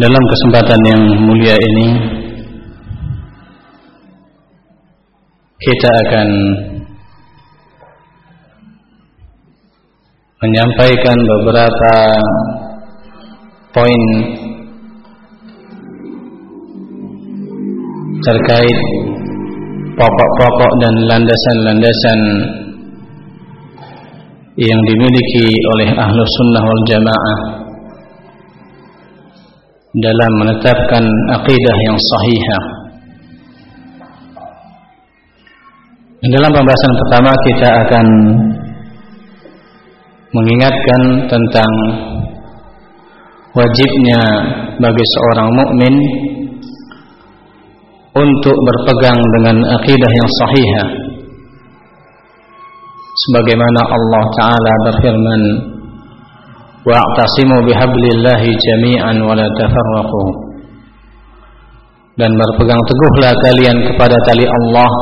Dalam kesempatan yang mulia ini kita akan menyampaikan beberapa poin terkait pokok-pokok dan landasan-landasan yang dimiliki oleh ahlu sunnah wal jamaah dalam menetapkan akidah yang sahihah. Dalam pembahasan pertama kita akan mengingatkan tentang wajibnya bagi seorang mukmin untuk berpegang dengan akidah yang sahihah sebagaimana Allah taala berfirman wa'tasimu bihablillahi jami'an wa la tafarraqu dan berpegang teguhlah kalian kepada tali Allah.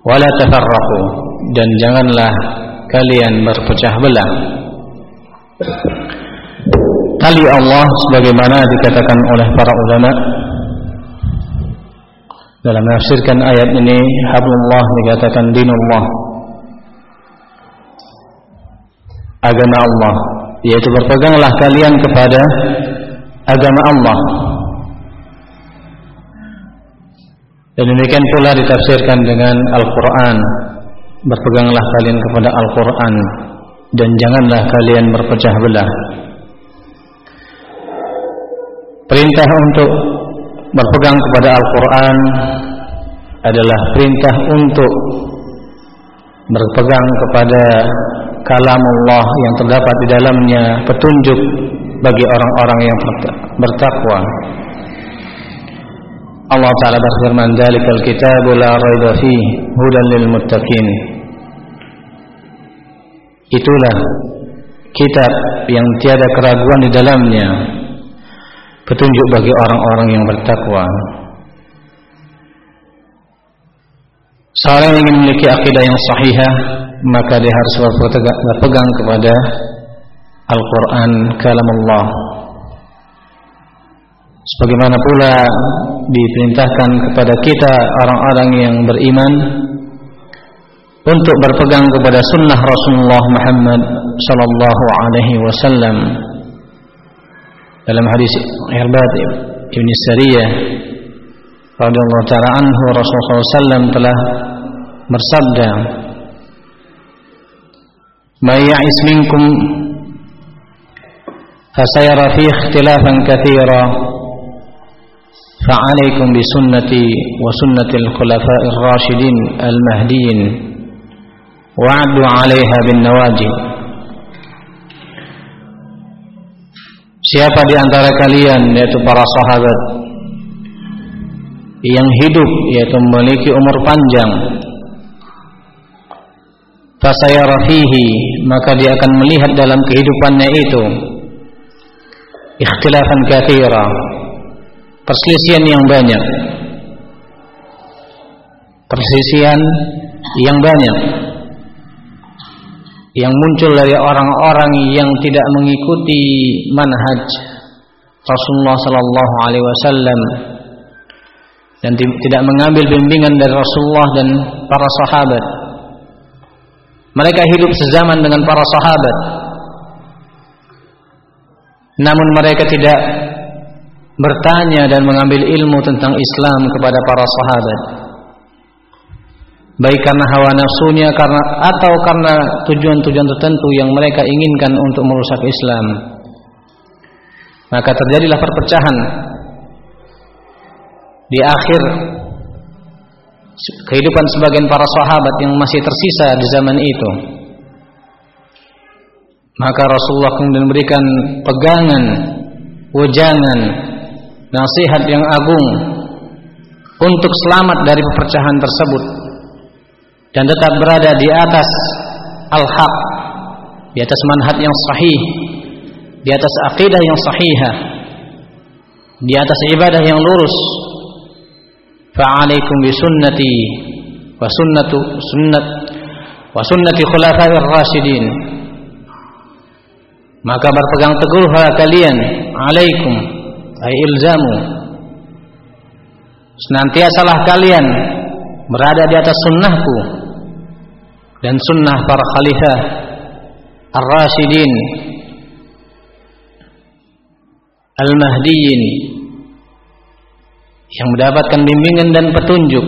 wa la tafarraqu dan janganlah kalian berpecah belah. Tali Allah sebagaimana dikatakan oleh para ulama dalam menafsirkan ayat ini hablullah dikatakan dinullah agama Allah yaitu berpeganglah kalian kepada agama Allah. Dan demikian pula ditafsirkan dengan Al-Quran. Berpeganglah kalian kepada Al-Quran dan janganlah kalian berpecah belah. Perintah untuk berpegang kepada Al-Quran adalah perintah untuk berpegang kepada kalam Allah yang terdapat di dalamnya petunjuk bagi orang-orang yang bertakwa. Allah Ta'ala berfirman, "Dzalikal kitabu la raiba fihi hudan lil muttaqin." Itulah kitab yang tiada keraguan di dalamnya, petunjuk bagi orang-orang yang bertakwa. Seorang yang ingin memiliki akidah yang sahihah maka dia harus berpegang kepada Al-Quran kalam Allah sebagaimana pula diperintahkan kepada kita orang-orang yang beriman untuk berpegang kepada sunnah Rasulullah Muhammad sallallahu alaihi wasallam. Dalam hadis Irbad Ibn Sariyah radhiyallahu taala anhu Rasulullah sallam telah bersabda من يعيس منكم فسيرى فيه اختلافا كثيرا. فعليكم بسنتي وسنة الخلفاء الراشدين المهديين وعدوا عليها بالنواجذ. Siapa di antara kalian yaitu para sahabat yang hidup yaitu memiliki umur panjang fasayara fihi maka dia akan melihat dalam kehidupannya itu. Ikhtilafan katsira perselisihan yang banyak. Perselisihan yang banyak. Yang muncul dari orang-orang yang tidak mengikuti manhaj Rasulullah sallallahu alaihi wasallam dan tidak mengambil bimbingan dari Rasulullah dan para sahabat. Mereka hidup sezaman dengan para sahabat. Namun mereka tidak bertanya dan mengambil ilmu tentang Islam kepada para sahabat. Baik karena hawa nafsunya karena atau karena tujuan-tujuan tertentu yang mereka inginkan untuk merusak Islam. Maka terjadilah perpecahan di akhir kehidupan sebagian para sahabat yang masih tersisa di zaman itu. Maka Rasulullah kemudian memberikan pegangan wejangan nasihat yang agung untuk selamat dari perpecahan tersebut dan tetap berada di atas al-haq di atas manhaj yang sahih di atas akidah yang sahihah di atas ibadah yang lurus فعليكم بسنتي وسنة سنة وسنة خلفاء الراشدين maka berpegang teguhlah kalian alaikum ay ilzamu senantiasalah kalian berada di atas sunnahku dan sunnah para khalifah ar-rasyidin al-mahdiyin yang mendapatkan bimbingan dan petunjuk.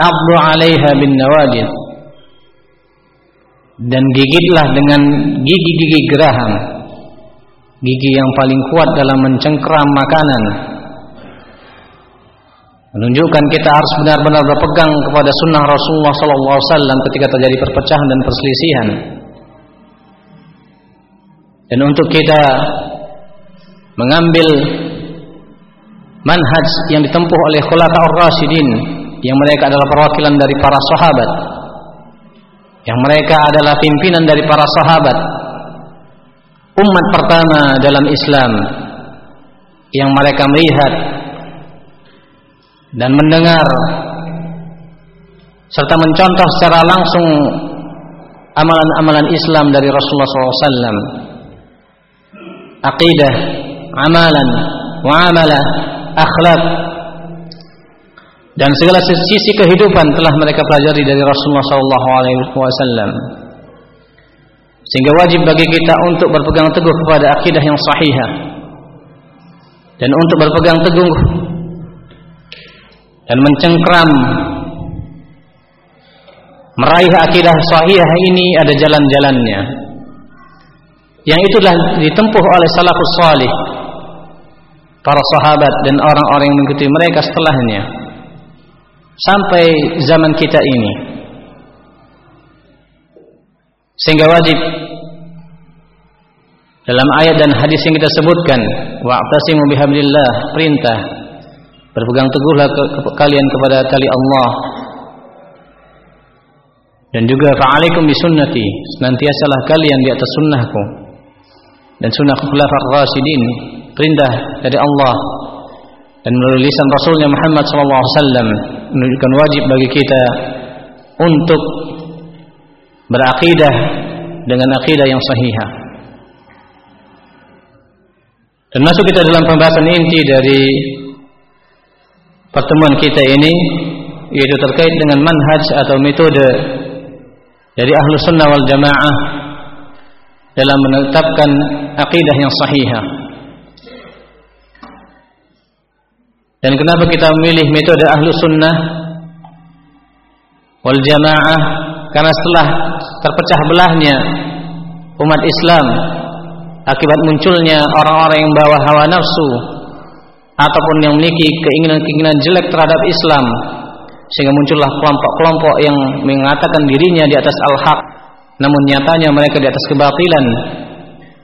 Abdu alaiha bin nawajid dan gigitlah dengan gigi-gigi geraham gigi yang paling kuat dalam mencengkeram makanan. Menunjukkan kita harus benar-benar berpegang kepada sunnah Rasulullah SAW ketika terjadi perpecahan dan perselisihan dan untuk kita mengambil manhaj yang ditempuh oleh khulafaur rasyidin yang mereka adalah perwakilan dari para sahabat yang mereka adalah pimpinan dari para sahabat umat pertama dalam Islam yang mereka melihat dan mendengar serta mencontoh secara langsung amalan-amalan Islam dari Rasulullah SAW aqidah, amalan, muamalah, akhlak. Dan segala sisi kehidupan telah mereka pelajari dari Rasulullah SAW. Sehingga wajib bagi kita untuk berpegang teguh kepada akidah yang sahihah. Dan untuk berpegang teguh dan mencengkram meraih akidah sahihah ini ada jalan-jalannya yang itulah ditempuh oleh salafus salih para sahabat dan orang-orang yang mengikuti mereka setelahnya. Sampai zaman kita ini. Sehingga wajib dalam ayat dan hadis yang kita sebutkan wa'tasimu bihablillah perintah berpegang teguhlah ke, ke, kalian kepada tali Allah. Dan juga fa'alaikum bisunnati senantiasalah kalian di atas sunnahku dan sunnah khulafar rasidin perintah dari Allah dan melalui lisan Rasulnya Muhammad SAW menunjukkan wajib bagi kita untuk berakidah dengan akidah yang sahihah. Dan masuk kita dalam pembahasan inti dari pertemuan kita ini yaitu terkait dengan manhaj atau metode dari ahlu sunnah wal jamaah dalam menetapkan akidah yang sahihah. Dan kenapa kita memilih metode ahlu sunnah wal jamaah? Karena setelah terpecah belahnya umat Islam akibat munculnya orang-orang yang bawa hawa nafsu ataupun yang memiliki keinginan-keinginan jelek terhadap Islam sehingga muncullah kelompok-kelompok yang mengatakan dirinya di atas al-haq namun nyatanya mereka di atas kebatilan.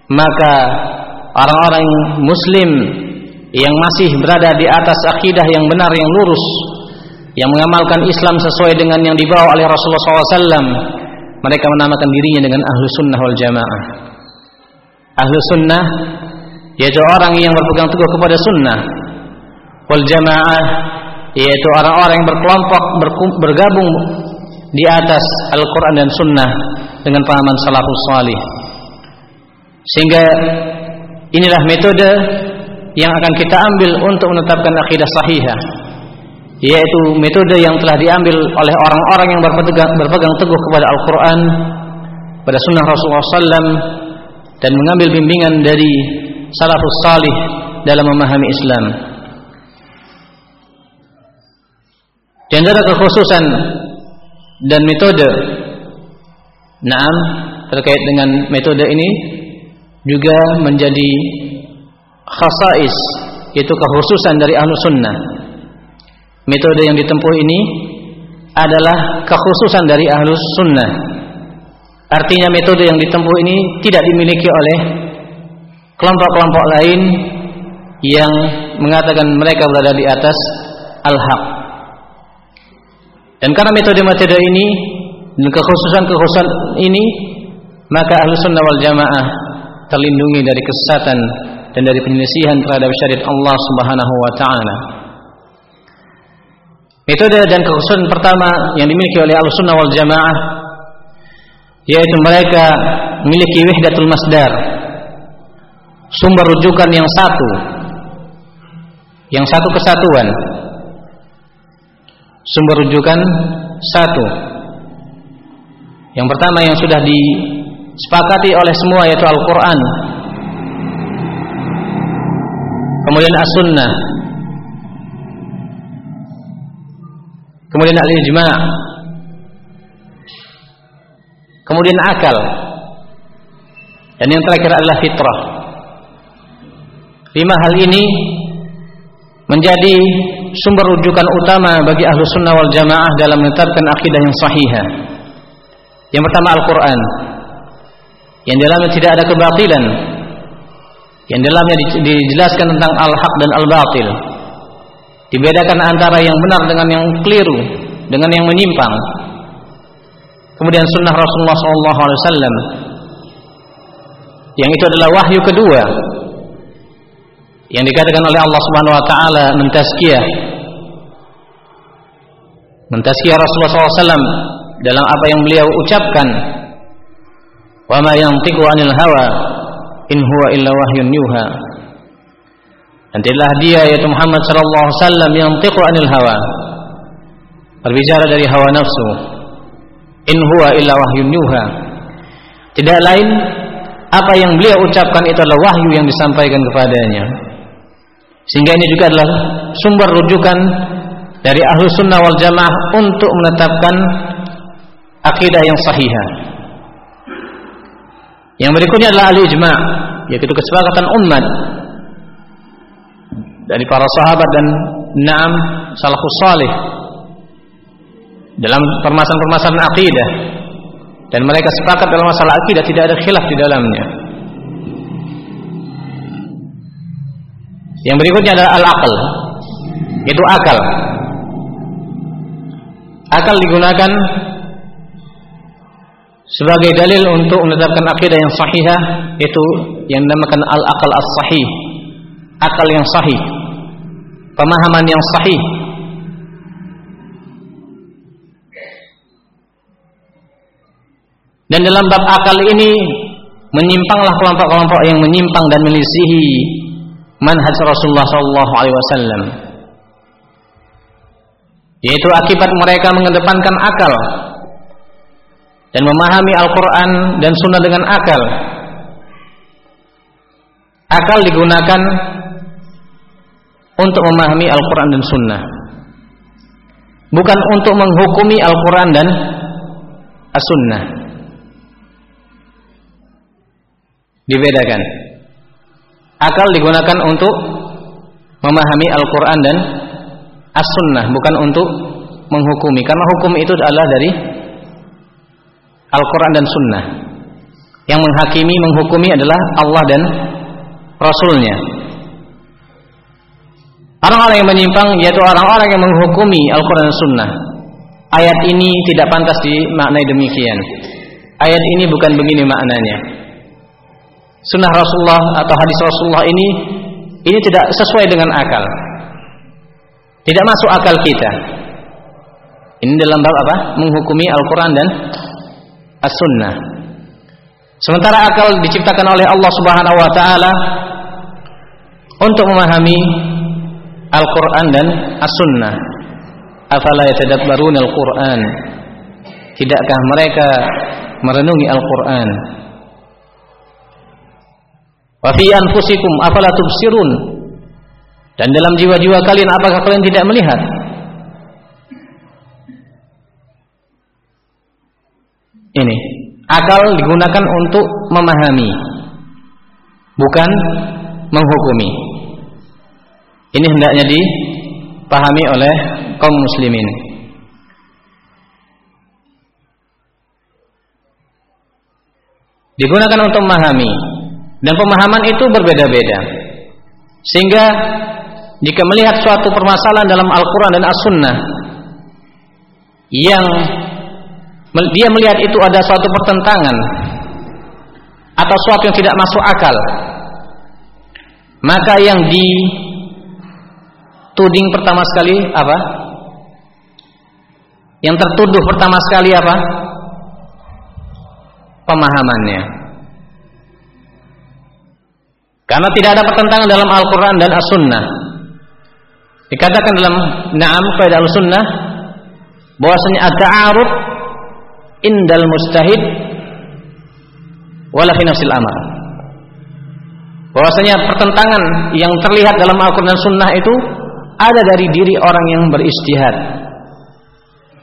Maka orang-orang muslim yang masih berada di atas akidah yang benar yang lurus yang mengamalkan Islam sesuai dengan yang dibawa oleh Rasulullah SAW mereka menamakan dirinya dengan ahlu sunnah wal jamaah. Ahlu sunnah yaitu orang yang berpegang teguh kepada sunnah wal jamaah yaitu orang-orang yang berkelompok bergabung di atas Al-Quran dan Sunnah dengan pahaman salafus salih. Sehingga inilah metode yang akan kita ambil untuk menetapkan akidah sahihah yaitu metode yang telah diambil oleh orang-orang yang berpegang, berpegang teguh kepada Al-Quran pada sunnah Rasulullah SAW dan mengambil bimbingan dari salafus salih dalam memahami Islam. Di kekhususan dan metode Naam terkait dengan metode ini juga menjadi khasais yaitu kekhususan dari ahlu sunnah. Metode yang ditempuh ini adalah kekhususan dari ahlu sunnah. Artinya metode yang ditempuh ini tidak dimiliki oleh kelompok-kelompok lain yang mengatakan mereka berada di atas al-haq. Dan karena metode-metode ini dan kekhususan-kekhususan ini maka ahlu sunnah wal jamaah terlindungi dari kesesatan dan dari penyelisihan terhadap syariat Allah Subhanahu wa taala. Metode dan kekhususan pertama yang dimiliki oleh Ahlussunnah wal Jamaah yaitu mereka memiliki wahdatul masdar sumber rujukan yang satu yang satu kesatuan sumber rujukan satu yang pertama yang sudah disepakati oleh semua yaitu Al-Quran. Kemudian As-Sunnah. Kemudian Al-Ijma' kemudian akal. Dan yang terakhir adalah fitrah. Lima hal ini menjadi sumber rujukan utama bagi ahlu sunnah wal jamaah dalam menetapkan akidah yang sahihah yang pertama Al-Quran. Yang dalamnya tidak ada kebatilan. Yang dalamnya dijelaskan tentang al-haq dan al-batil. Dibedakan antara yang benar dengan yang keliru dengan yang menyimpang. Kemudian sunnah Rasulullah SAW yang itu adalah wahyu kedua. Yang dikatakan oleh Allah Subhanahu Wa Taala mentazkiyah. Mentazkiyah Rasulullah SAW dalam apa yang beliau ucapkan. Wa ma yantiqu anil hawa in huwa illa wahyun yuha. Dan tidaklah dia yaitu Muhammad sallallahu alaihi wasallam yantiqu anil hawa. Berbicara dari hawa nafsu. In huwa illa wahyun yuha. Tidak lain apa yang beliau ucapkan itu adalah wahyu yang disampaikan kepadanya. Sehingga ini juga adalah sumber rujukan dari ahlu sunnah wal jamaah untuk menetapkan akidah yang sahihah yang berikutnya adalah ahli ijma' yaitu kesepakatan umat dari para sahabat dan enam salafus salih dalam permasalahan-permasalahan akidah dan mereka sepakat dalam masalah akidah tidak ada khilaf di dalamnya. Yang berikutnya adalah al-aql. Itu akal. Akal digunakan sebagai dalil untuk menetapkan akidah yang sahihah itu yang dinamakan al-aqal as-sahih. Akal yang sahih. Pemahaman yang sahih Dan dalam bab akal ini menyimpanglah kelompok-kelompok yang menyimpang dan melisihi manhaj Rasulullah sallallahu alaihi wasallam. Yaitu akibat mereka mengedepankan akal dan memahami Al-Qur'an dan sunnah dengan akal. Akal digunakan untuk memahami Al-Quran dan Sunnah Bukan untuk menghukumi Al-Quran dan As-Sunnah dibedakan. Akal digunakan untuk memahami Al-Quran dan As-Sunnah, bukan untuk menghukumi. Karena hukum itu adalah dari Al-Quran dan Sunnah. Yang menghakimi, menghukumi adalah Allah dan Rasulnya. Orang-orang yang menyimpang yaitu orang-orang yang menghukumi Al-Quran dan Sunnah. Ayat ini tidak pantas dimaknai demikian. Ayat ini bukan begini maknanya sunnah Rasulullah atau hadis Rasulullah ini ini tidak sesuai dengan akal. Tidak masuk akal kita. Ini dalam bab apa? Menghukumi Al-Quran dan As-Sunnah. Sementara akal diciptakan oleh Allah Subhanahu Wa Taala untuk memahami Al-Quran dan As-Sunnah. Afala yatadabbarun Al-Quran? Tidakkah mereka merenungi Al-Quran? Wa fi anfusikum afala tubsirun? Dan dalam jiwa-jiwa kalian apakah kalian tidak melihat? Ini akal digunakan untuk memahami bukan menghukumi. Ini hendaknya dipahami oleh kaum muslimin. Digunakan untuk memahami dan pemahaman itu berbeda-beda. Sehingga jika melihat suatu permasalahan dalam Al-Quran dan As-Sunnah yang dia melihat itu ada suatu pertentangan atau suatu yang tidak masuk akal, maka yang dituding pertama sekali apa? Yang tertuduh pertama sekali apa? pemahamannya. Karena tidak ada pertentangan dalam Al-Quran dan As-Sunnah. Dikatakan dalam Naam Qaidah Al-Sunnah bahwasanya at-ta'arud indal mustahid wala fi nafsil amal. Bahwasanya pertentangan yang terlihat dalam Al-Quran dan Sunnah itu ada dari diri orang yang beristihad.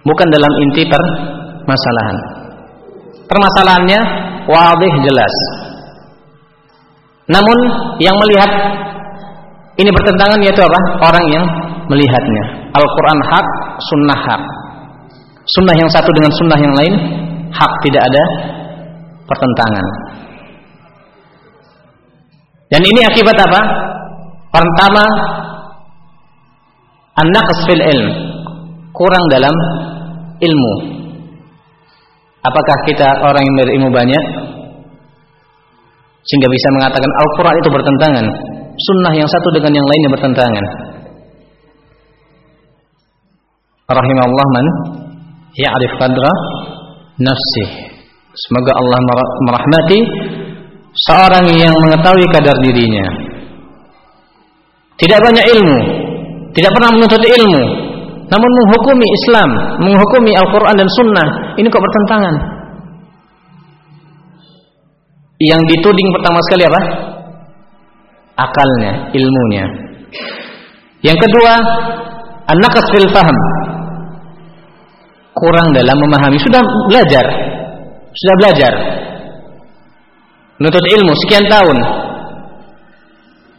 Bukan dalam inti permasalahan. Permasalahannya wadih jelas. Namun yang melihat ini bertentangan yaitu apa? Orang yang melihatnya. Al-Quran hak, sunnah hak. Sunnah yang satu dengan sunnah yang lain hak tidak ada pertentangan. Dan ini akibat apa? Pertama, anak fil ilm, kurang dalam ilmu. Apakah kita orang yang berilmu banyak sehingga bisa mengatakan Al-Quran itu bertentangan, sunnah yang satu dengan yang lainnya bertentangan? Rahimahullah man ya'rif qadra nafsih. Semoga Allah merahmati seorang yang mengetahui kadar dirinya. Tidak banyak ilmu, tidak pernah menuntut ilmu, namun menghukumi Islam, menghukumi Al-Quran dan Sunnah, ini kok bertentangan. Yang dituding pertama sekali apa? Akalnya, ilmunya. Yang kedua, anak fil faham. Kurang dalam memahami. Sudah belajar. Sudah belajar. Menuntut ilmu sekian tahun.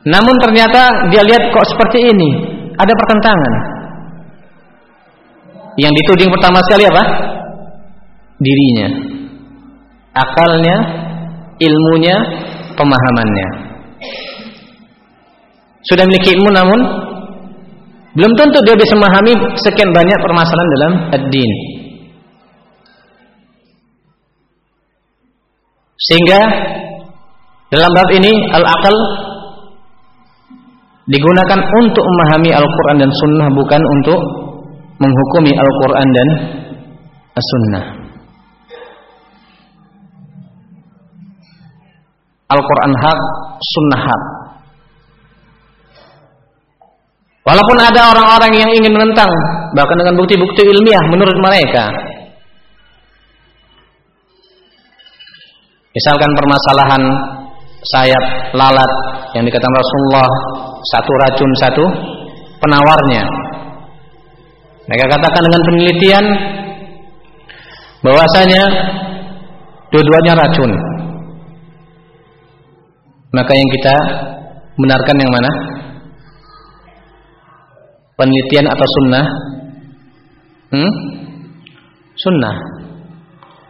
Namun ternyata dia lihat kok seperti ini. Ada pertentangan. Yang dituding pertama sekali apa? Dirinya. Akalnya, ilmunya, pemahamannya. Sudah memiliki ilmu namun belum tentu dia bisa memahami sekian banyak permasalahan dalam ad-din. Sehingga dalam bab ini al-aqal digunakan untuk memahami Al-Quran dan Sunnah bukan untuk menghukumi Al-Quran dan As-Sunnah. Al-Quran hak, Sunnah hak. Walaupun ada orang-orang yang ingin menentang, bahkan dengan bukti-bukti ilmiah menurut mereka. Misalkan permasalahan sayap lalat yang dikatakan Rasulullah satu racun satu penawarnya. Mereka katakan dengan penelitian bahwasanya dua-duanya racun. Maka yang kita benarkan yang mana? Penelitian atau sunnah? Hmm? Sunnah.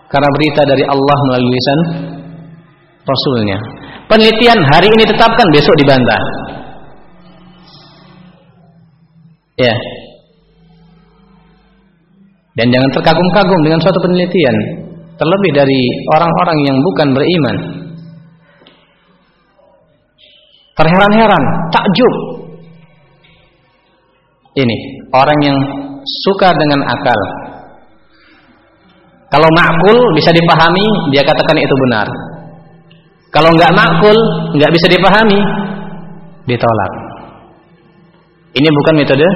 Karena berita dari Allah melalui lisan Rasulnya. Penelitian hari ini tetapkan, besok dibantah. Ya. Dan jangan terkagum-kagum dengan suatu penelitian. Terlebih dari orang-orang yang bukan beriman. Terheran-heran, takjub ini orang yang suka dengan akal. Kalau makul bisa dipahami, dia katakan itu benar. Kalau nggak makul, nggak bisa dipahami, ditolak. Ini bukan metode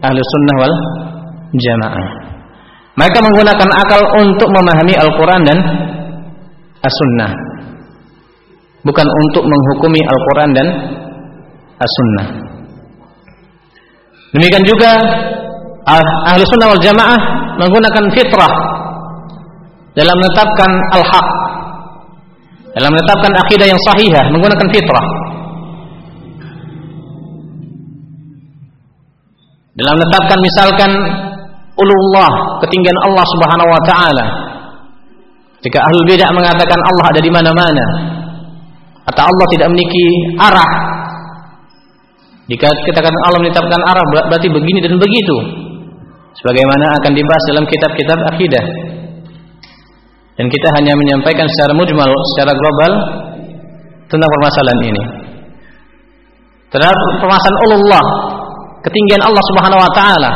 ahlu sunnah wal jamaah. Mereka menggunakan akal untuk memahami Al-Quran dan As-Sunnah. Bukan untuk menghukumi Al-Quran dan As-Sunnah. Demikian juga ahli sunnah wal jamaah menggunakan fitrah dalam menetapkan al-haq dalam menetapkan akidah yang sahihah menggunakan fitrah. Dalam menetapkan misalkan ulullah ketinggian Allah Subhanahu wa taala. Jika ahli bidah mengatakan Allah ada di mana-mana atau Allah tidak memiliki arah jika kita katakan Allah menetapkan arah berarti begini dan begitu. Sebagaimana akan dibahas dalam kitab-kitab akidah. Dan kita hanya menyampaikan secara mujmal, secara global tentang permasalahan ini. Terhadap permasalahan Allah, ketinggian Allah Subhanahu wa taala.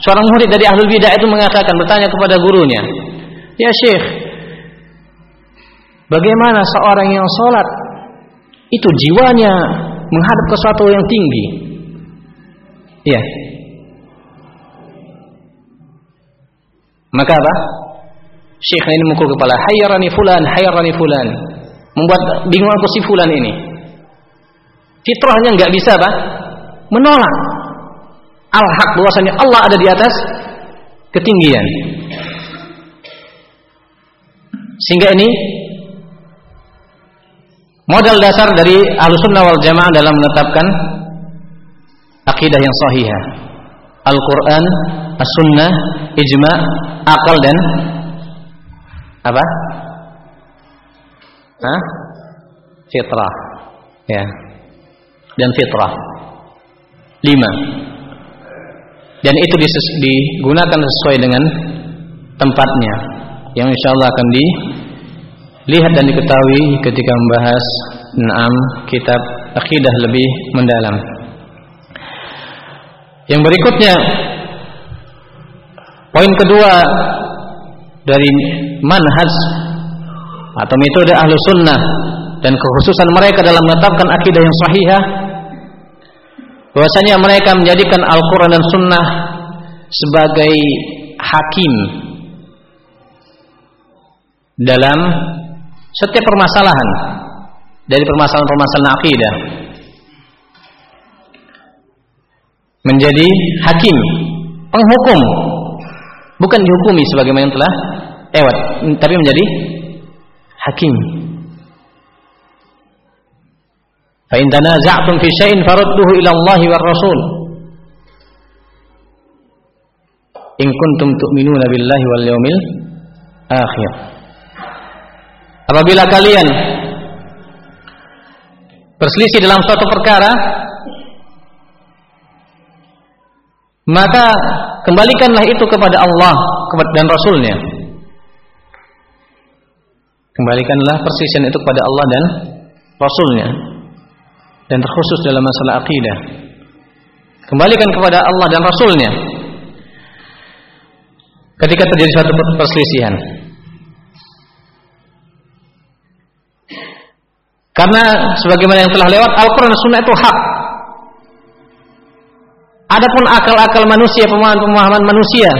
Seorang murid dari ahlul bidah itu mengatakan bertanya kepada gurunya, "Ya Syekh, Bagaimana seorang yang sholat itu jiwanya menghadap ke sesuatu yang tinggi. Iya. Maka apa? Syekh ini mukul kepala, hayyarani fulan, hayyarani fulan. Membuat bingung aku si fulan ini. Fitrahnya nggak bisa apa? Menolak. Al-haq bahwasanya Allah ada di atas ketinggian. Sehingga ini modal dasar dari Ahlussunnah wal Jamaah dalam menetapkan akidah yang sahihah. Al-Qur'an, As-Sunnah, ijma, akal dan apa? Hah? Fitrah. Ya. Dan fitrah. Lima. Dan itu digunakan sesuai dengan tempatnya. Yang insya Allah akan dilihat dan diketahui ketika membahas enam kitab akidah lebih mendalam. Yang berikutnya Poin kedua dari manhaj atau metode ahlu sunnah dan kekhususan mereka dalam menetapkan akidah yang sahihah bahwasanya mereka menjadikan Al-Quran dan Sunnah sebagai hakim dalam setiap permasalahan. Dari permasalahan-permasalahan akidah. Menjadi hakim. Penghukum. Bukan dihukumi sebagaimana yang telah lewat. Tapi menjadi hakim. Fa in tanaza'tum fi syai'in farudduhu ila Allah war Rasul. In kuntum tu'minuna billahi wal yawmil akhir apabila kalian berselisih dalam suatu perkara maka kembalikanlah itu kepada Allah dan Rasulnya. Kembalikanlah persisian itu kepada Allah dan Rasulnya. Dan terkhusus dalam masalah akidah. Kembalikan kepada Allah dan Rasulnya. Ketika terjadi suatu perselisihan karena sebagaimana yang telah lewat Al-Quran dan Sunnah itu hak Adapun akal-akal manusia, pemahaman-pemahaman manusia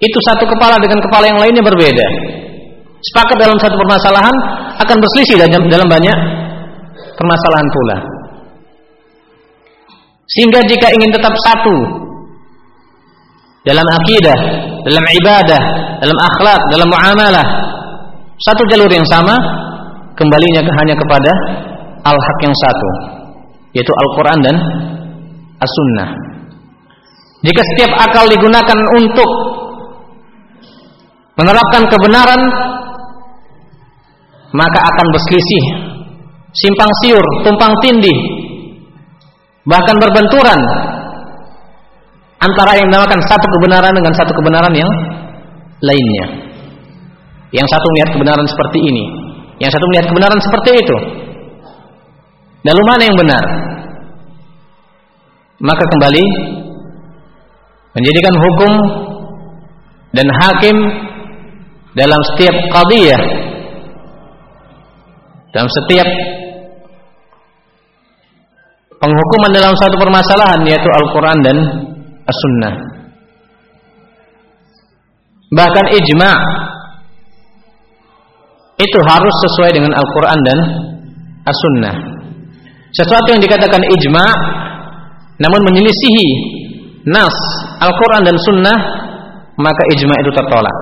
itu satu kepala dengan kepala yang lainnya berbeda. Sepakat dalam satu permasalahan akan berselisih dalam banyak permasalahan pula. Sehingga jika ingin tetap satu dalam akidah, dalam ibadah, dalam akhlak, dalam muamalah, satu jalur yang sama, kembalinya hanya kepada al-haq yang satu, yaitu Al-Qur'an dan as-sunnah. Jika setiap akal digunakan untuk menerapkan kebenaran, maka akan berselisih, simpang siur, tumpang tindih, bahkan berbenturan antara yang dinamakan satu kebenaran dengan satu kebenaran yang lainnya. Yang satu melihat kebenaran seperti ini, yang satu melihat kebenaran seperti itu. Lalu mana yang benar? maka kembali menjadikan hukum dan hakim dalam setiap qadiyah dalam setiap penghukuman dalam satu permasalahan yaitu Al-Quran dan As-Sunnah bahkan ijma' itu harus sesuai dengan Al-Quran dan As-Sunnah. Sesuatu yang dikatakan ijma' namun menyelisihi nas Al-Quran dan Sunnah maka ijma itu tertolak.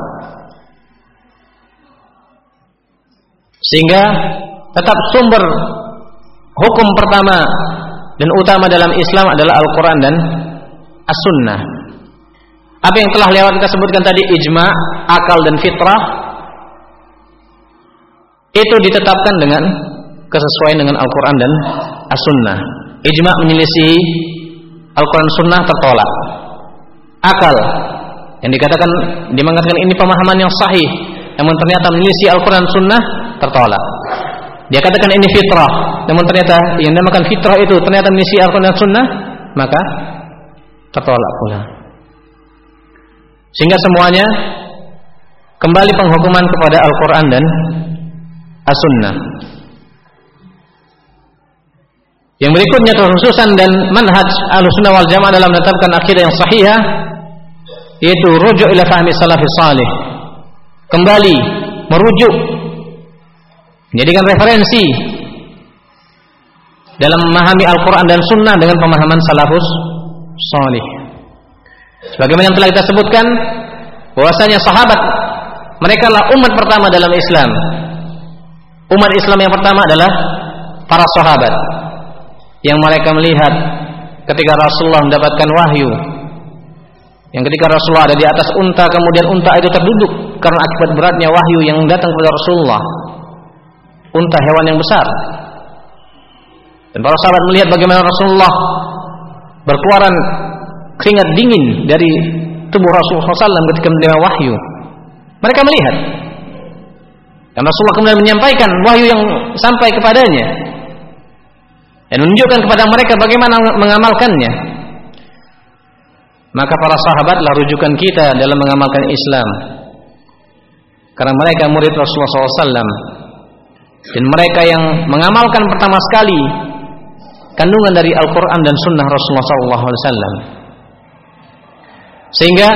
Sehingga tetap sumber hukum pertama dan utama dalam Islam adalah Al-Quran dan As-Sunnah. Apa yang telah lewat kita sebutkan tadi ijma, akal dan fitrah itu ditetapkan dengan kesesuaian dengan Al-Quran dan As-Sunnah ijma menyelisihi Al-Quran Sunnah tertolak. Akal yang dikatakan dia mengatakan ini pemahaman yang sahih, namun ternyata menyisi Al-Quran Sunnah tertolak. Dia katakan ini fitrah, namun ternyata yang dinamakan fitrah itu ternyata menyisi Al-Quran Sunnah, maka tertolak pula. Sehingga semuanya kembali penghukuman kepada Al-Quran dan as-sunnah. Yang berikutnya kekhususan dan manhaj al-sunnah wal jamaah dalam menetapkan akidah yang sahihah yaitu rujuk ila fahmi salafis salih. Kembali merujuk menjadikan referensi dalam memahami Al-Quran dan Sunnah dengan pemahaman salafus salih. Sebagaimana yang telah kita sebutkan bahwasanya sahabat mereka lah umat pertama dalam Islam. Umat Islam yang pertama adalah para sahabat yang mereka melihat ketika Rasulullah mendapatkan wahyu. Yang ketika Rasulullah ada di atas unta kemudian unta itu terduduk karena akibat beratnya wahyu yang datang kepada Rasulullah. Unta hewan yang besar. Dan para sahabat melihat bagaimana Rasulullah berkeluaran keringat dingin dari tubuh Rasulullah SAW ketika menerima wahyu. Mereka melihat. Dan Rasulullah kemudian menyampaikan wahyu yang sampai kepadanya. Dan menunjukkan kepada mereka bagaimana mengamalkannya. Maka para sahabatlah rujukan kita dalam mengamalkan Islam. Karena mereka murid Rasulullah SAW. Dan mereka yang mengamalkan pertama sekali kandungan dari Al-Quran dan Sunnah Rasulullah SAW. Sehingga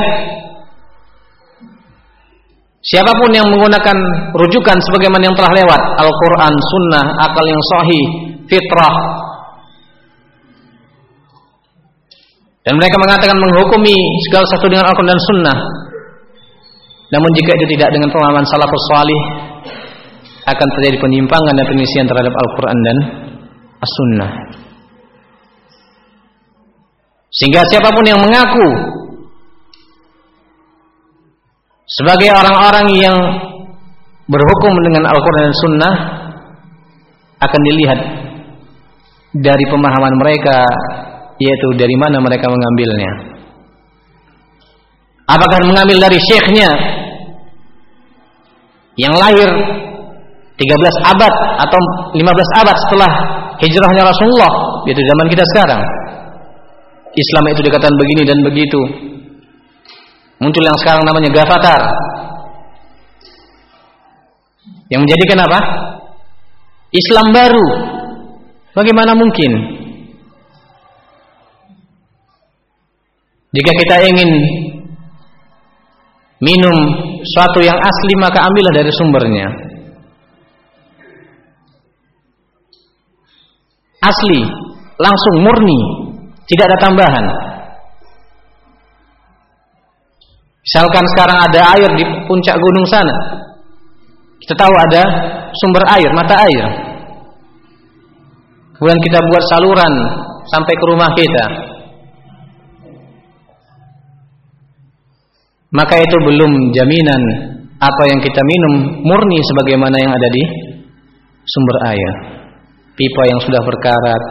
siapa pun yang menggunakan rujukan sebagaimana yang telah lewat Al-Quran, Sunnah, akal yang sahih, fitrah, dan mereka mengatakan menghukumi segala satu dengan Al-Quran dan Sunnah. Namun jika itu tidak dengan pemahaman salafus salih akan terjadi penyimpangan dan penyisian terhadap Al-Quran dan As-Sunnah. Sehingga siapa pun yang mengaku sebagai orang-orang yang berhukum dengan Al-Quran dan Sunnah akan dilihat dari pemahaman mereka yaitu dari mana mereka mengambilnya. Apakah mengambil dari syekhnya yang lahir 13 abad atau 15 abad setelah hijrahnya Rasulullah yaitu zaman kita sekarang? Islam itu dikatakan begini dan begitu Muncul yang sekarang namanya Gavatar. Yang menjadikan apa? Islam baru. Bagaimana mungkin? Jika kita ingin minum suatu yang asli maka ambillah dari sumbernya. Asli, langsung murni, tidak ada tambahan. Misalkan sekarang ada air di puncak gunung sana. Kita tahu ada sumber air, mata air. Kemudian kita buat saluran sampai ke rumah kita. Maka itu belum jaminan apa yang kita minum murni sebagaimana yang ada di sumber air. Pipa yang sudah berkarat.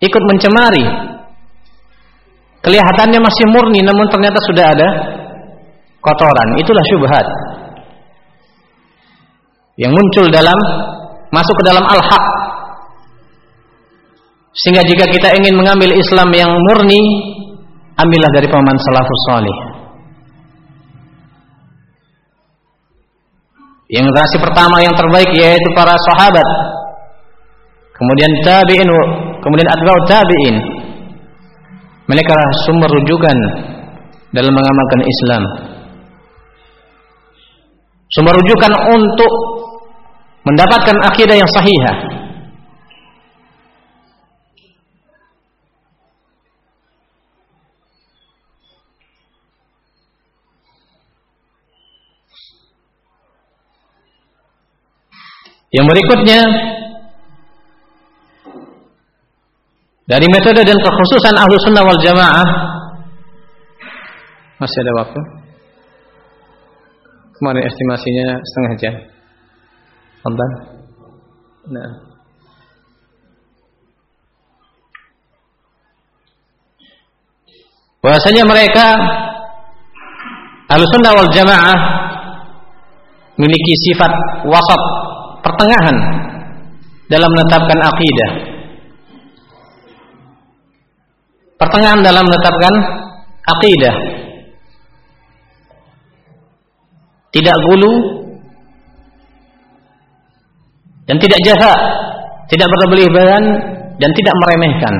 Ikut mencemari Kelihatannya masih murni namun ternyata sudah ada kotoran. Itulah syubhat. Yang muncul dalam masuk ke dalam al-haq. Sehingga jika kita ingin mengambil Islam yang murni, ambillah dari paman salafus salih. Yang generasi pertama yang terbaik yaitu para sahabat. Kemudian tabi'in, kemudian atba'ut tabi'in, mereka sumber rujukan dalam mengamalkan Islam. Sumber rujukan untuk mendapatkan akidah yang sahihah. Yang berikutnya Dari metode dan kekhususan ahlu sunnah wal jamaah. Masih ada waktu? Kemarin estimasinya setengah jam. Tonton Nah. Bahasanya mereka ahlu sunnah wal jamaah Memiliki sifat wasat Pertengahan Dalam menetapkan akidah pertengahan dalam menetapkan akidah. tidak gulu dan tidak jaha, tidak berlebihan dan tidak meremehkan.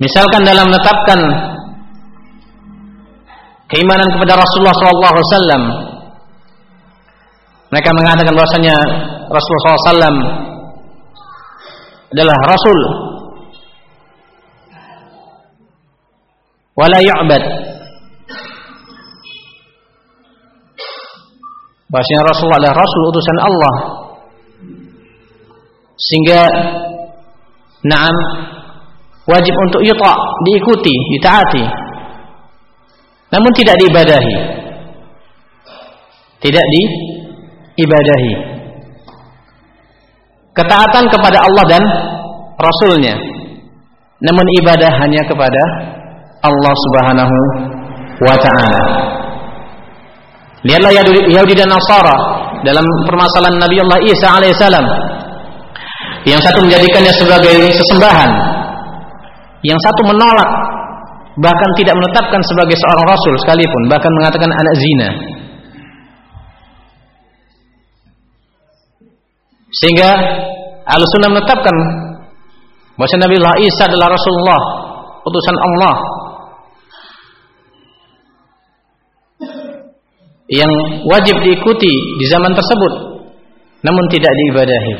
Misalkan dalam menetapkan keimanan kepada Rasulullah SAW, mereka mengatakan bahwasanya Rasulullah SAW adalah Rasul. Wala yu'bad. Bahasanya Rasulullah adalah Rasul utusan Allah. Sehingga naam wajib untuk yuta diikuti ditaati namun tidak diibadahi. Tidak diibadahi ketaatan kepada Allah dan Rasulnya namun ibadah hanya kepada Allah Subhanahu wa taala. Lihatlah Yahudi dan Nasara dalam permasalahan Nabi Allah Isa alaihissalam. Yang satu menjadikannya sebagai sesembahan, yang satu menolak bahkan tidak menetapkan sebagai seorang rasul sekalipun, bahkan mengatakan anak zina. Sehingga Al-Sunnah menetapkan bahwa Nabi Allah Isa adalah Rasulullah, utusan Allah. Yang wajib diikuti di zaman tersebut namun tidak diibadahi.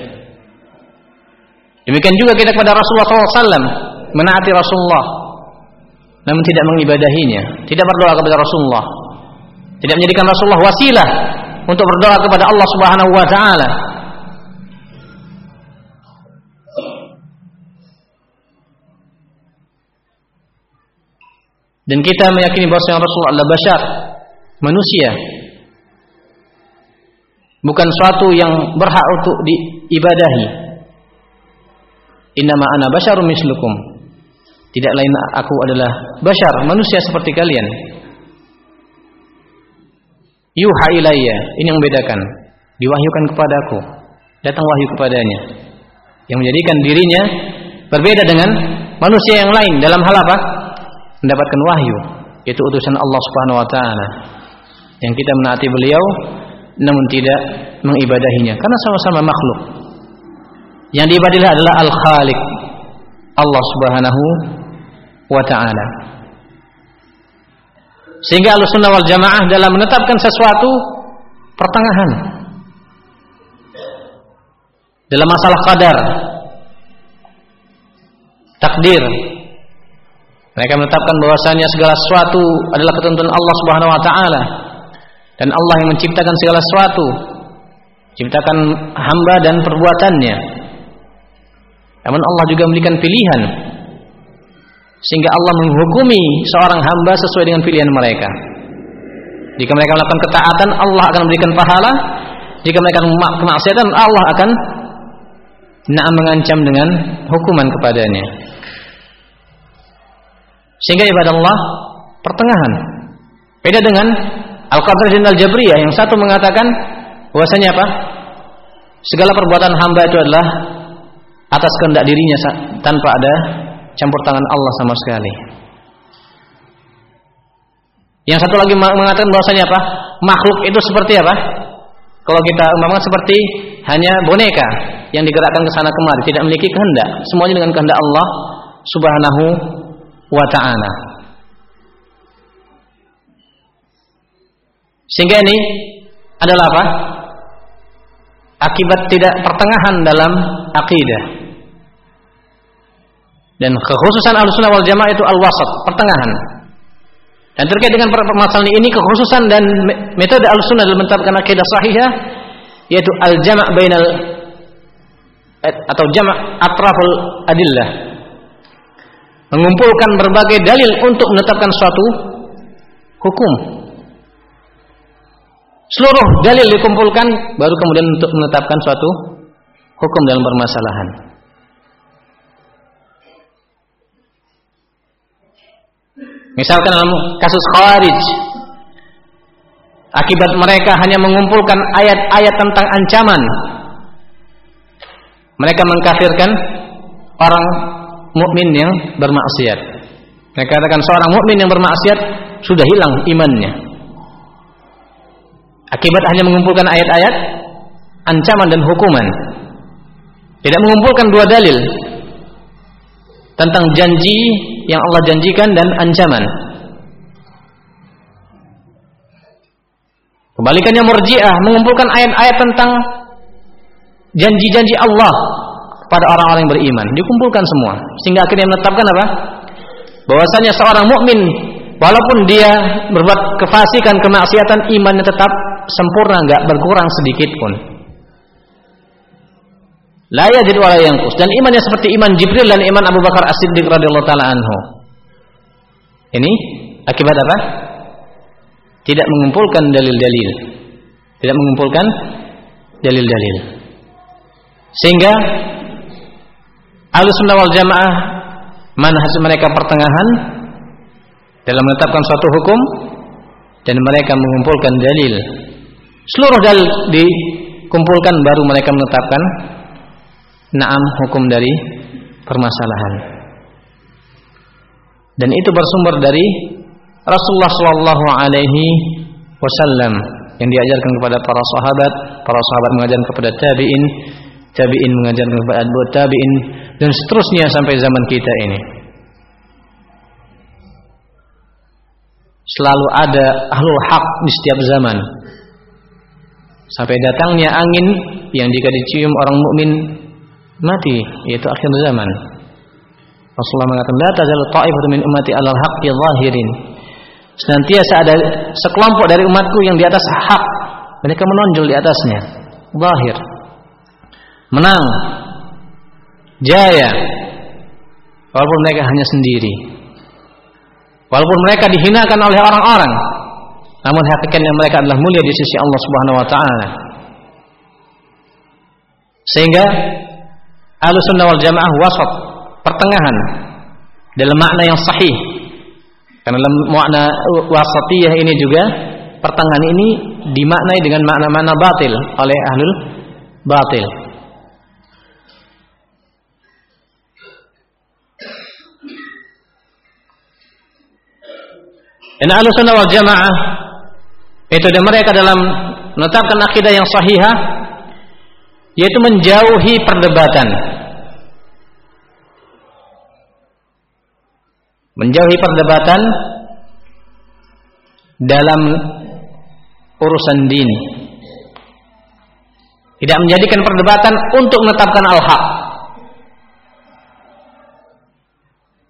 Demikian juga kita kepada Rasulullah SAW menaati Rasulullah namun tidak mengibadahinya tidak berdoa kepada Rasulullah. Tidak menjadikan Rasulullah wasilah untuk berdoa kepada Allah Subhanahu wa taala dan kita meyakini bahwa Rasulullah adalah bashar manusia. Bukan suatu yang berhak untuk diibadahi. Innama ana basyarun mislukum. Tidak lain aku adalah bashar manusia seperti kalian. Yuha ilayya ini yang membedakan. Diwahyukan kepadaku datang wahyu kepadanya. Yang menjadikan dirinya berbeda dengan manusia yang lain. Dalam hal apa mendapatkan wahyu. Yaitu utusan Allah Subhanahu wa taala. Yang kita menaati beliau namun tidak mengibadahinya. Karena sama-sama makhluk. Yang diibadilah adalah Al-Khaliq. Allah Subhanahu wa taala. Sehingga Ahlussunnah wal Jamaah dalam menetapkan sesuatu pertengahan. Dalam masalah qadar takdir mereka menetapkan bahwasanya segala sesuatu adalah ketentuan Allah Subhanahu wa taala. Dan Allah yang menciptakan segala sesuatu. Ciptakan hamba dan perbuatannya. Namun Allah juga memberikan pilihan. Sehingga Allah menghukumi seorang hamba sesuai dengan pilihan mereka. Jika mereka melakukan ketaatan Allah akan memberikan pahala. Jika mereka kemaksiatan Allah akan nak mengancam dengan hukuman kepadanya sehingga ibadah Allah pertengahan beda dengan Al-Qadar dan Al-Jabriyah yang satu mengatakan bahwasanya apa? Segala perbuatan hamba itu adalah atas kehendak dirinya tanpa ada campur tangan Allah sama sekali. Yang satu lagi mengatakan bahwasanya apa? Makhluk itu seperti apa? Kalau kita umpamakan seperti hanya boneka yang digerakkan ke sana kemari, tidak memiliki kehendak. Semuanya dengan kehendak Allah Subhanahu wa taala. Sehingga ini adalah apa? Akibat tidak pertengahan dalam akidah. Dan kekhususan al-sunnah wal jamaah itu al-wasat, pertengahan. Dan terkait dengan permasalahan ini kekhususan dan metode al-sunnah dalam menetapkan akidah sahihah yaitu al-jama' bainal atau jama' atraful adillah. Mengumpulkan berbagai dalil untuk menetapkan suatu hukum Seluruh dalil dikumpulkan baru kemudian untuk menetapkan suatu hukum dalam permasalahan. Misalkan dalam kasus Khawarij akibat mereka hanya mengumpulkan ayat-ayat tentang ancaman mereka mengkafirkan orang mukmin yang bermaksiat. Mereka katakan seorang mukmin yang bermaksiat sudah hilang imannya. Akibat hanya mengumpulkan ayat-ayat ancaman dan hukuman. Tidak mengumpulkan dua dalil tentang janji yang Allah janjikan dan ancaman. Kebalikannya Murji'ah mengumpulkan ayat-ayat tentang janji-janji Allah pada orang-orang yang beriman, dikumpulkan semua sehingga akhirnya menetapkan apa? Bahwasanya seorang mukmin walaupun dia berbuat kefasikan, kemaksiatan, imannya tetap sempurna, enggak berkurang sedikit pun. La yajid wa la. Dan imannya seperti iman Jibril dan iman Abu Bakar As-Siddiq radhiyallahu taala anhu. Ini akibat apa? Tidak mengumpulkan dalil-dalil. Tidak mengumpulkan dalil-dalil. Sehingga Ahlussunnah wal Jamaah manhaj mereka pertengahan dalam menetapkan suatu hukum dan mereka mengumpulkan dalil. Seluruh dalil dikumpulkan baru mereka menetapkan naam hukum dari permasalahan. Dan itu bersumber dari Rasulullah Shallallahu Alaihi Wasallam yang diajarkan kepada para sahabat, para sahabat mengajarkan kepada tabiin, tabiin mengajarkan kepada adbu tabiin dan seterusnya sampai zaman kita ini. Selalu ada ahlul hak di setiap zaman. Sampai datangnya angin yang jika dicium orang mukmin mati yaitu akhir zaman. Rasulullah mengatakan la tazalu ta'ifatu min ummati 'alal haqqi zahirin. Senantiasa ada sekelompok dari umatku yang di atas hak. Mereka menonjol di atasnya. Zahir. Menang. Jaya. Walaupun mereka hanya sendiri. Walaupun mereka dihinakan oleh orang-orang, namun hakikatnya mereka adalah mulia di sisi Allah Subhanahu wa taala. Sehingga Ahlussunnah wal Jamaah wasat, pertengahan dalam makna yang sahih. Karena dalam makna wasatiyah ini juga pertengahan ini dimaknai dengan makna-makna batil oleh ahlul batil. Dan Ahlussunnah wal Jamaah itu dan mereka dalam menetapkan akidah yang sahihah yaitu menjauhi perdebatan. Menjauhi perdebatan dalam urusan din. Tidak menjadikan perdebatan untuk menetapkan al-haq.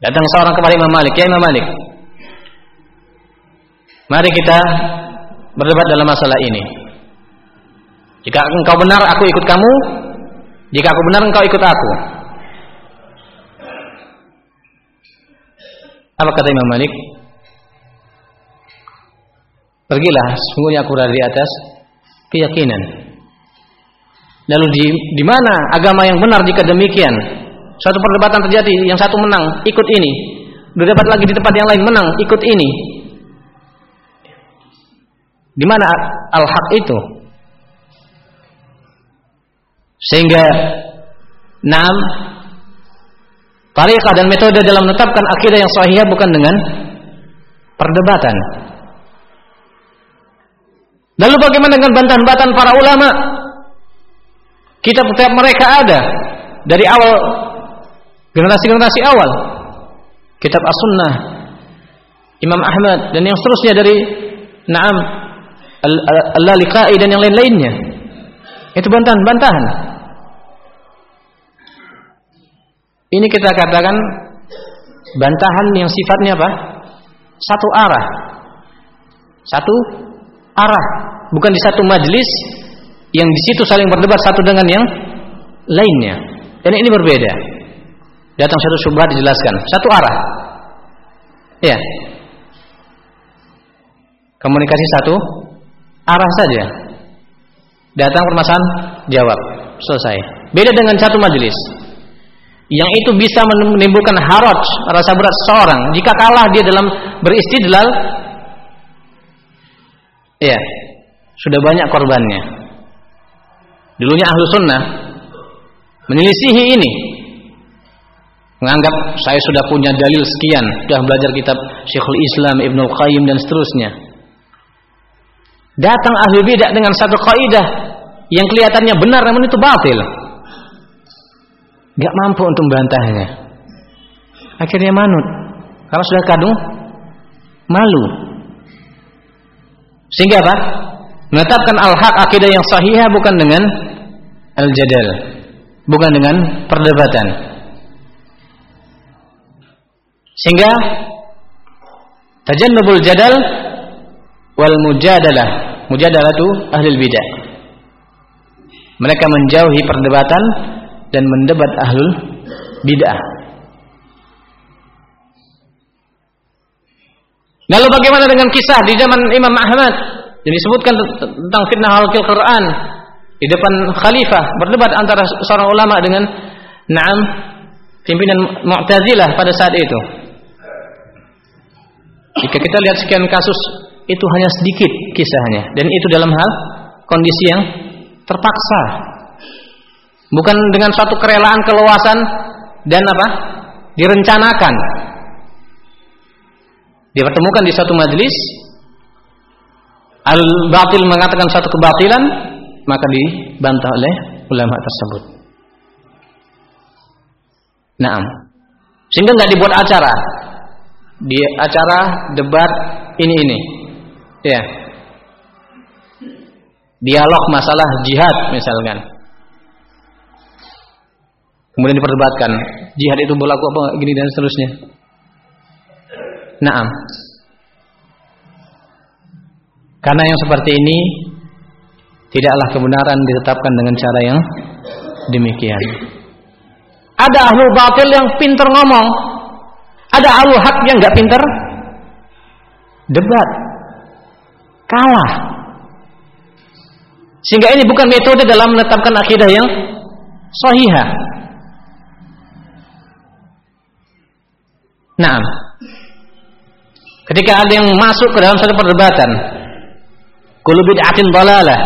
Datang seorang kepada Imam Malik ya Imam Malik mari kita berdebat dalam masalah ini jika engkau benar, aku ikut kamu. Jika aku benar, engkau ikut aku. Apa kata Imam Malik? Pergilah, sungguhnya aku berada di atas keyakinan. Lalu di, di mana agama yang benar jika demikian? Suatu perdebatan terjadi, yang satu menang, ikut ini. Berdebat lagi di tempat yang lain, menang, ikut ini. Di mana al-haq itu? Sehingga enam tariqah dan metode dalam menetapkan akidah yang sahih bukan dengan perdebatan. Lalu bagaimana dengan bantahan-bantahan para ulama? Kitab-kitab mereka ada dari awal generasi-generasi awal. Kitab As-Sunnah, Imam Ahmad dan yang seterusnya dari Naam Al-Lalikai dan yang lain-lainnya. Itu bantahan-bantahan. Ini kita katakan bantahan yang sifatnya apa? Satu arah. Satu arah, bukan di satu majelis yang di situ saling berdebat satu dengan yang lainnya. Dan ini berbeda. Datang satu syubhat dijelaskan, satu arah. Ya. Komunikasi satu arah saja. Datang permasalahan, jawab, selesai. Beda dengan satu majelis. Yang itu bisa menimbulkan haraj, rasa berat seorang jika kalah dia dalam beristidlal. Ya, sudah banyak korbannya. Dulunya ahlu sunnah menyelisihi ini. menganggap saya sudah punya dalil sekian, sudah belajar kitab Syekhul Islam, Ibnu Qayyim dan seterusnya. Datang ahli bidah dengan satu kaidah yang kelihatannya benar namun itu batil. Gak mampu untuk membantahnya. Akhirnya manut. Karena sudah kadung malu. Sehingga apa? Menetapkan al-haq akidah yang sahihah bukan dengan al-jadal. Bukan dengan perdebatan. Sehingga tajannubul jadal wal mujadalah. Mujadalah itu ahli bidah. Mereka menjauhi perdebatan dan mendebat ahlul bid'ah. Lalu bagaimana dengan kisah di zaman Imam Ahmad yang disebutkan tentang fitnah al Quran di depan khalifah berdebat antara seorang ulama dengan Naam pimpinan Mu'tazilah pada saat itu. Jika kita lihat sekian kasus itu hanya sedikit kisahnya dan itu dalam hal kondisi yang terpaksa. Bukan dengan suatu kerelaan, keluasan dan apa? direncanakan. Dipertemukan di satu majlis al-batil mengatakan satu kebatilan maka dibantah oleh ulama tersebut. Nah, sehingga nggak dibuat acara, di acara debat ini ini ya. Dialog masalah jihad misalkan. Kemudian diperdebatkan jihad itu berlaku apa gini dan seterusnya. Naam. Karena yang seperti ini tidaklah kebenaran ditetapkan dengan cara yang demikian. Ada ahlu batil yang pinter ngomong. Ada ahlu hak yang nggak pinter. Debat kalah. Sehingga ini bukan metode dalam menetapkan akidah yang sahihah. Nah, ketika ada yang masuk ke dalam satu perdebatan, kullu bid'atin dalalah.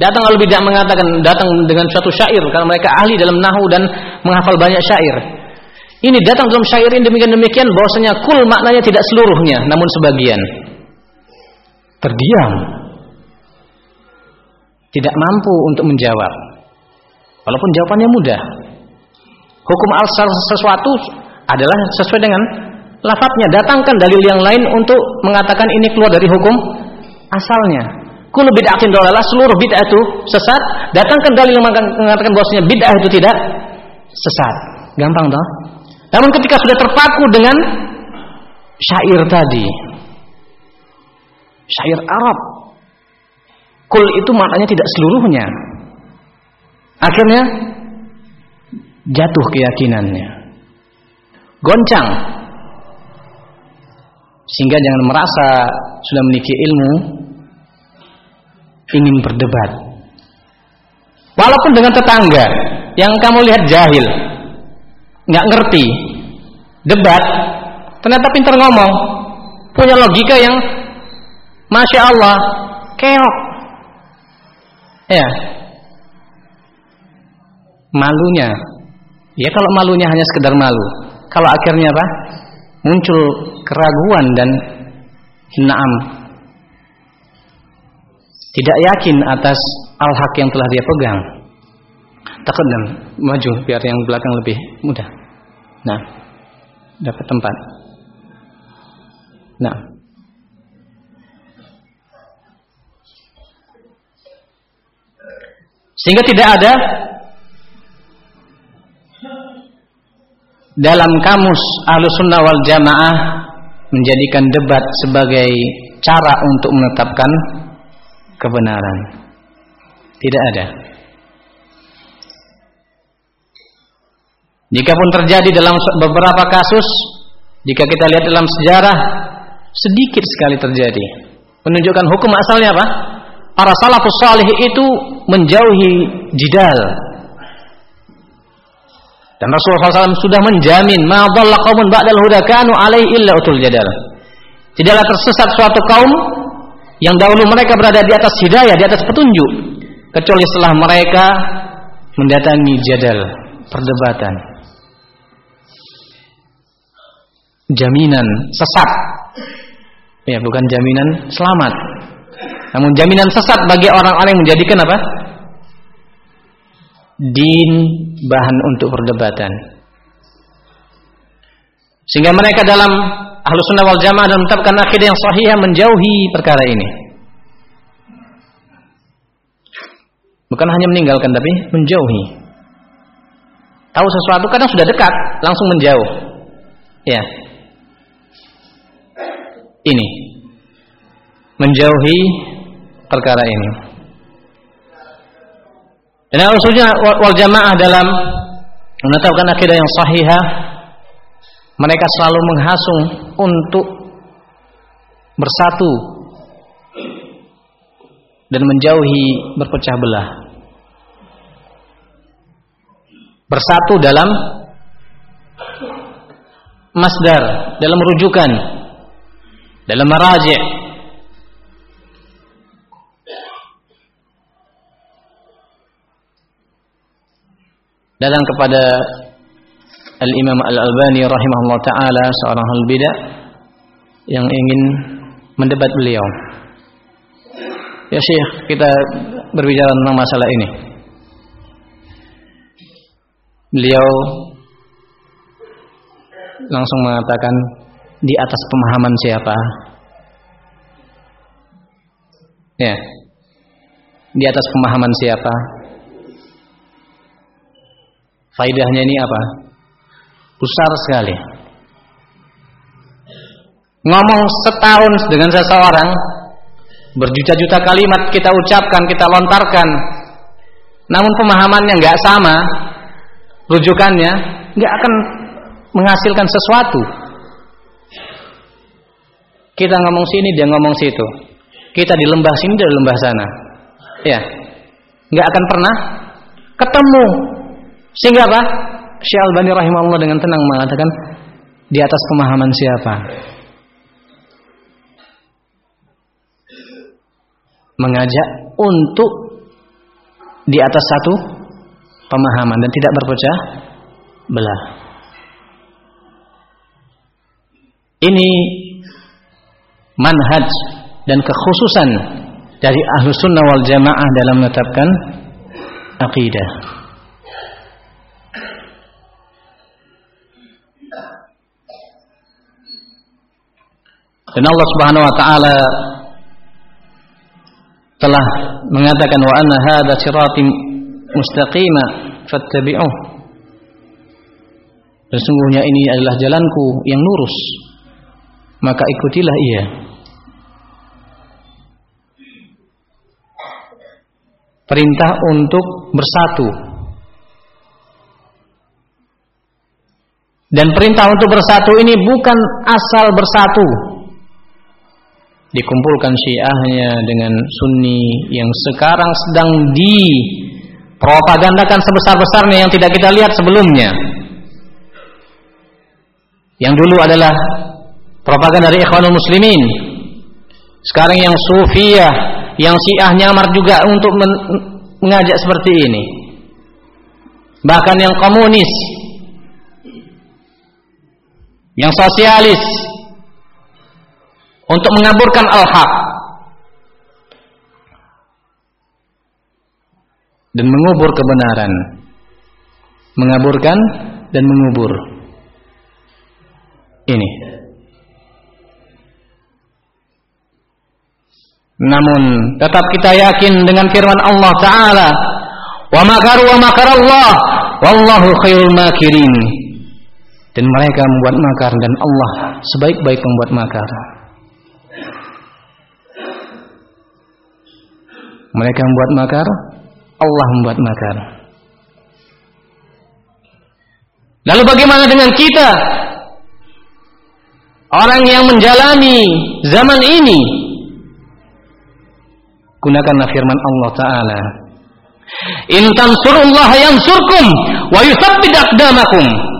Datang al bid'ah mengatakan datang dengan suatu syair karena mereka ahli dalam nahu dan menghafal banyak syair. Ini datang dalam syair ini demikian demikian bahwasanya kul maknanya tidak seluruhnya namun sebagian terdiam. Tidak mampu untuk menjawab. Walaupun jawabannya mudah. Hukum asal sesuatu adalah sesuai dengan lafadznya. Datangkan dalil yang lain untuk mengatakan ini keluar dari hukum asalnya. Kullu bid'atin dolalah seluruh bid'ah itu sesat. Datangkan dalil yang mengatakan bahwasanya bid'ah itu tidak sesat. Gampang toh? Namun ketika sudah terpaku dengan syair tadi, syair Arab. Kul itu maknanya tidak seluruhnya. Akhirnya jatuh keyakinannya. Goncang. Sehingga jangan merasa sudah memiliki ilmu ingin berdebat. Walaupun dengan tetangga yang kamu lihat jahil, nggak ngerti, debat, ternyata pintar ngomong, punya logika yang Masya Allah, keok. Ya. Malunya. Ya kalau malunya hanya sekedar malu. Kalau akhirnya apa? Muncul keraguan dan naam. Tidak yakin atas al-haq yang telah dia pegang. Takut dan maju biar yang belakang lebih mudah. Nah, dapat tempat. Nah. Sehingga tidak ada dalam kamus Ahlussunnah wal Jamaah menjadikan debat sebagai cara untuk menetapkan kebenaran. Tidak ada. Jika pun terjadi dalam beberapa kasus, jika kita lihat dalam sejarah, sedikit sekali terjadi. Menunjukkan hukum asalnya apa? Para salafus salih itu menjauhi jidal. Dan Rasulullah SAW sudah menjamin, "Ma qaumun ba'dal huda kanu alaihi illa utul jadal." Tidaklah tersesat suatu kaum yang dahulu mereka berada di atas hidayah, di atas petunjuk, kecuali setelah mereka mendatangi jadal, perdebatan. jaminan sesat. Ya, bukan jaminan selamat. Namun jaminan sesat bagi orang-orang yang menjadikan apa? Din bahan untuk perdebatan. Sehingga mereka dalam Ahlus Sunnah wal Jamaah dan menetapkan akidah yang sahih menjauhi perkara ini. Bukan hanya meninggalkan tapi menjauhi. Tahu sesuatu kadang sudah dekat, langsung menjauh. Ya. Ini menjauhi perkara ini. Dan Sunnah wal Jamaah dalam menetapkan akidah yang sahihah mereka selalu menghasung untuk bersatu dan menjauhi berpecah belah. Bersatu dalam masdar, dalam rujukan, dalam maraji' datang kepada Al-Imam Al-Albani rahimahullah taala seorang hal bidah yang ingin mendebat beliau. Ya Syekh, kita berbicara tentang masalah ini. Beliau langsung mengatakan di atas pemahaman siapa? Ya. Di atas pemahaman siapa? Faidahnya ini apa? Besar sekali. Ngomong setahun dengan seseorang, berjuta-juta kalimat kita ucapkan, kita lontarkan, namun pemahamannya nggak sama, rujukannya nggak akan menghasilkan sesuatu. Kita ngomong sini, dia ngomong situ. Kita di lembah sini, dia di lembah sana. Ya, nggak akan pernah ketemu sehingga apa? Syekh Albani rahimahullah dengan tenang mengatakan di atas pemahaman siapa? Mengajak untuk di atas satu pemahaman dan tidak berpecah belah. Ini manhaj dan kekhususan dari ahlu sunnah wal jamaah dalam menetapkan akidah. Dan Allah Subhanahu wa taala telah mengatakan wa anna hadza siratim mustaqima fattabi'uh. Dan sungguhnya ini adalah jalanku yang lurus. Maka ikutilah ia. Perintah untuk bersatu. Dan perintah untuk bersatu ini bukan asal bersatu, dikumpulkan syiahnya dengan sunni yang sekarang sedang dipropagandakan sebesar-besarnya yang tidak kita lihat sebelumnya. Yang dulu adalah propaganda dari ikhwanul muslimin. Sekarang yang sufiyah yang syiah nyamar juga untuk mengajak seperti ini. Bahkan yang komunis yang sosialis untuk mengaburkan al-haq. Dan mengubur kebenaran. Mengaburkan dan mengubur. Ini. Namun tetap kita yakin dengan firman Allah taala. Wa makaru wa makarallah. Wallahu khairul makirin. Dan mereka membuat makar dan Allah sebaik-baik membuat makar Mereka membuat makar, Allah membuat makar. Lalu bagaimana dengan kita? Orang yang menjalani zaman ini gunakanlah firman Allah taala. In tansurullaha yansurkum wa yuthabbit aqdamakum.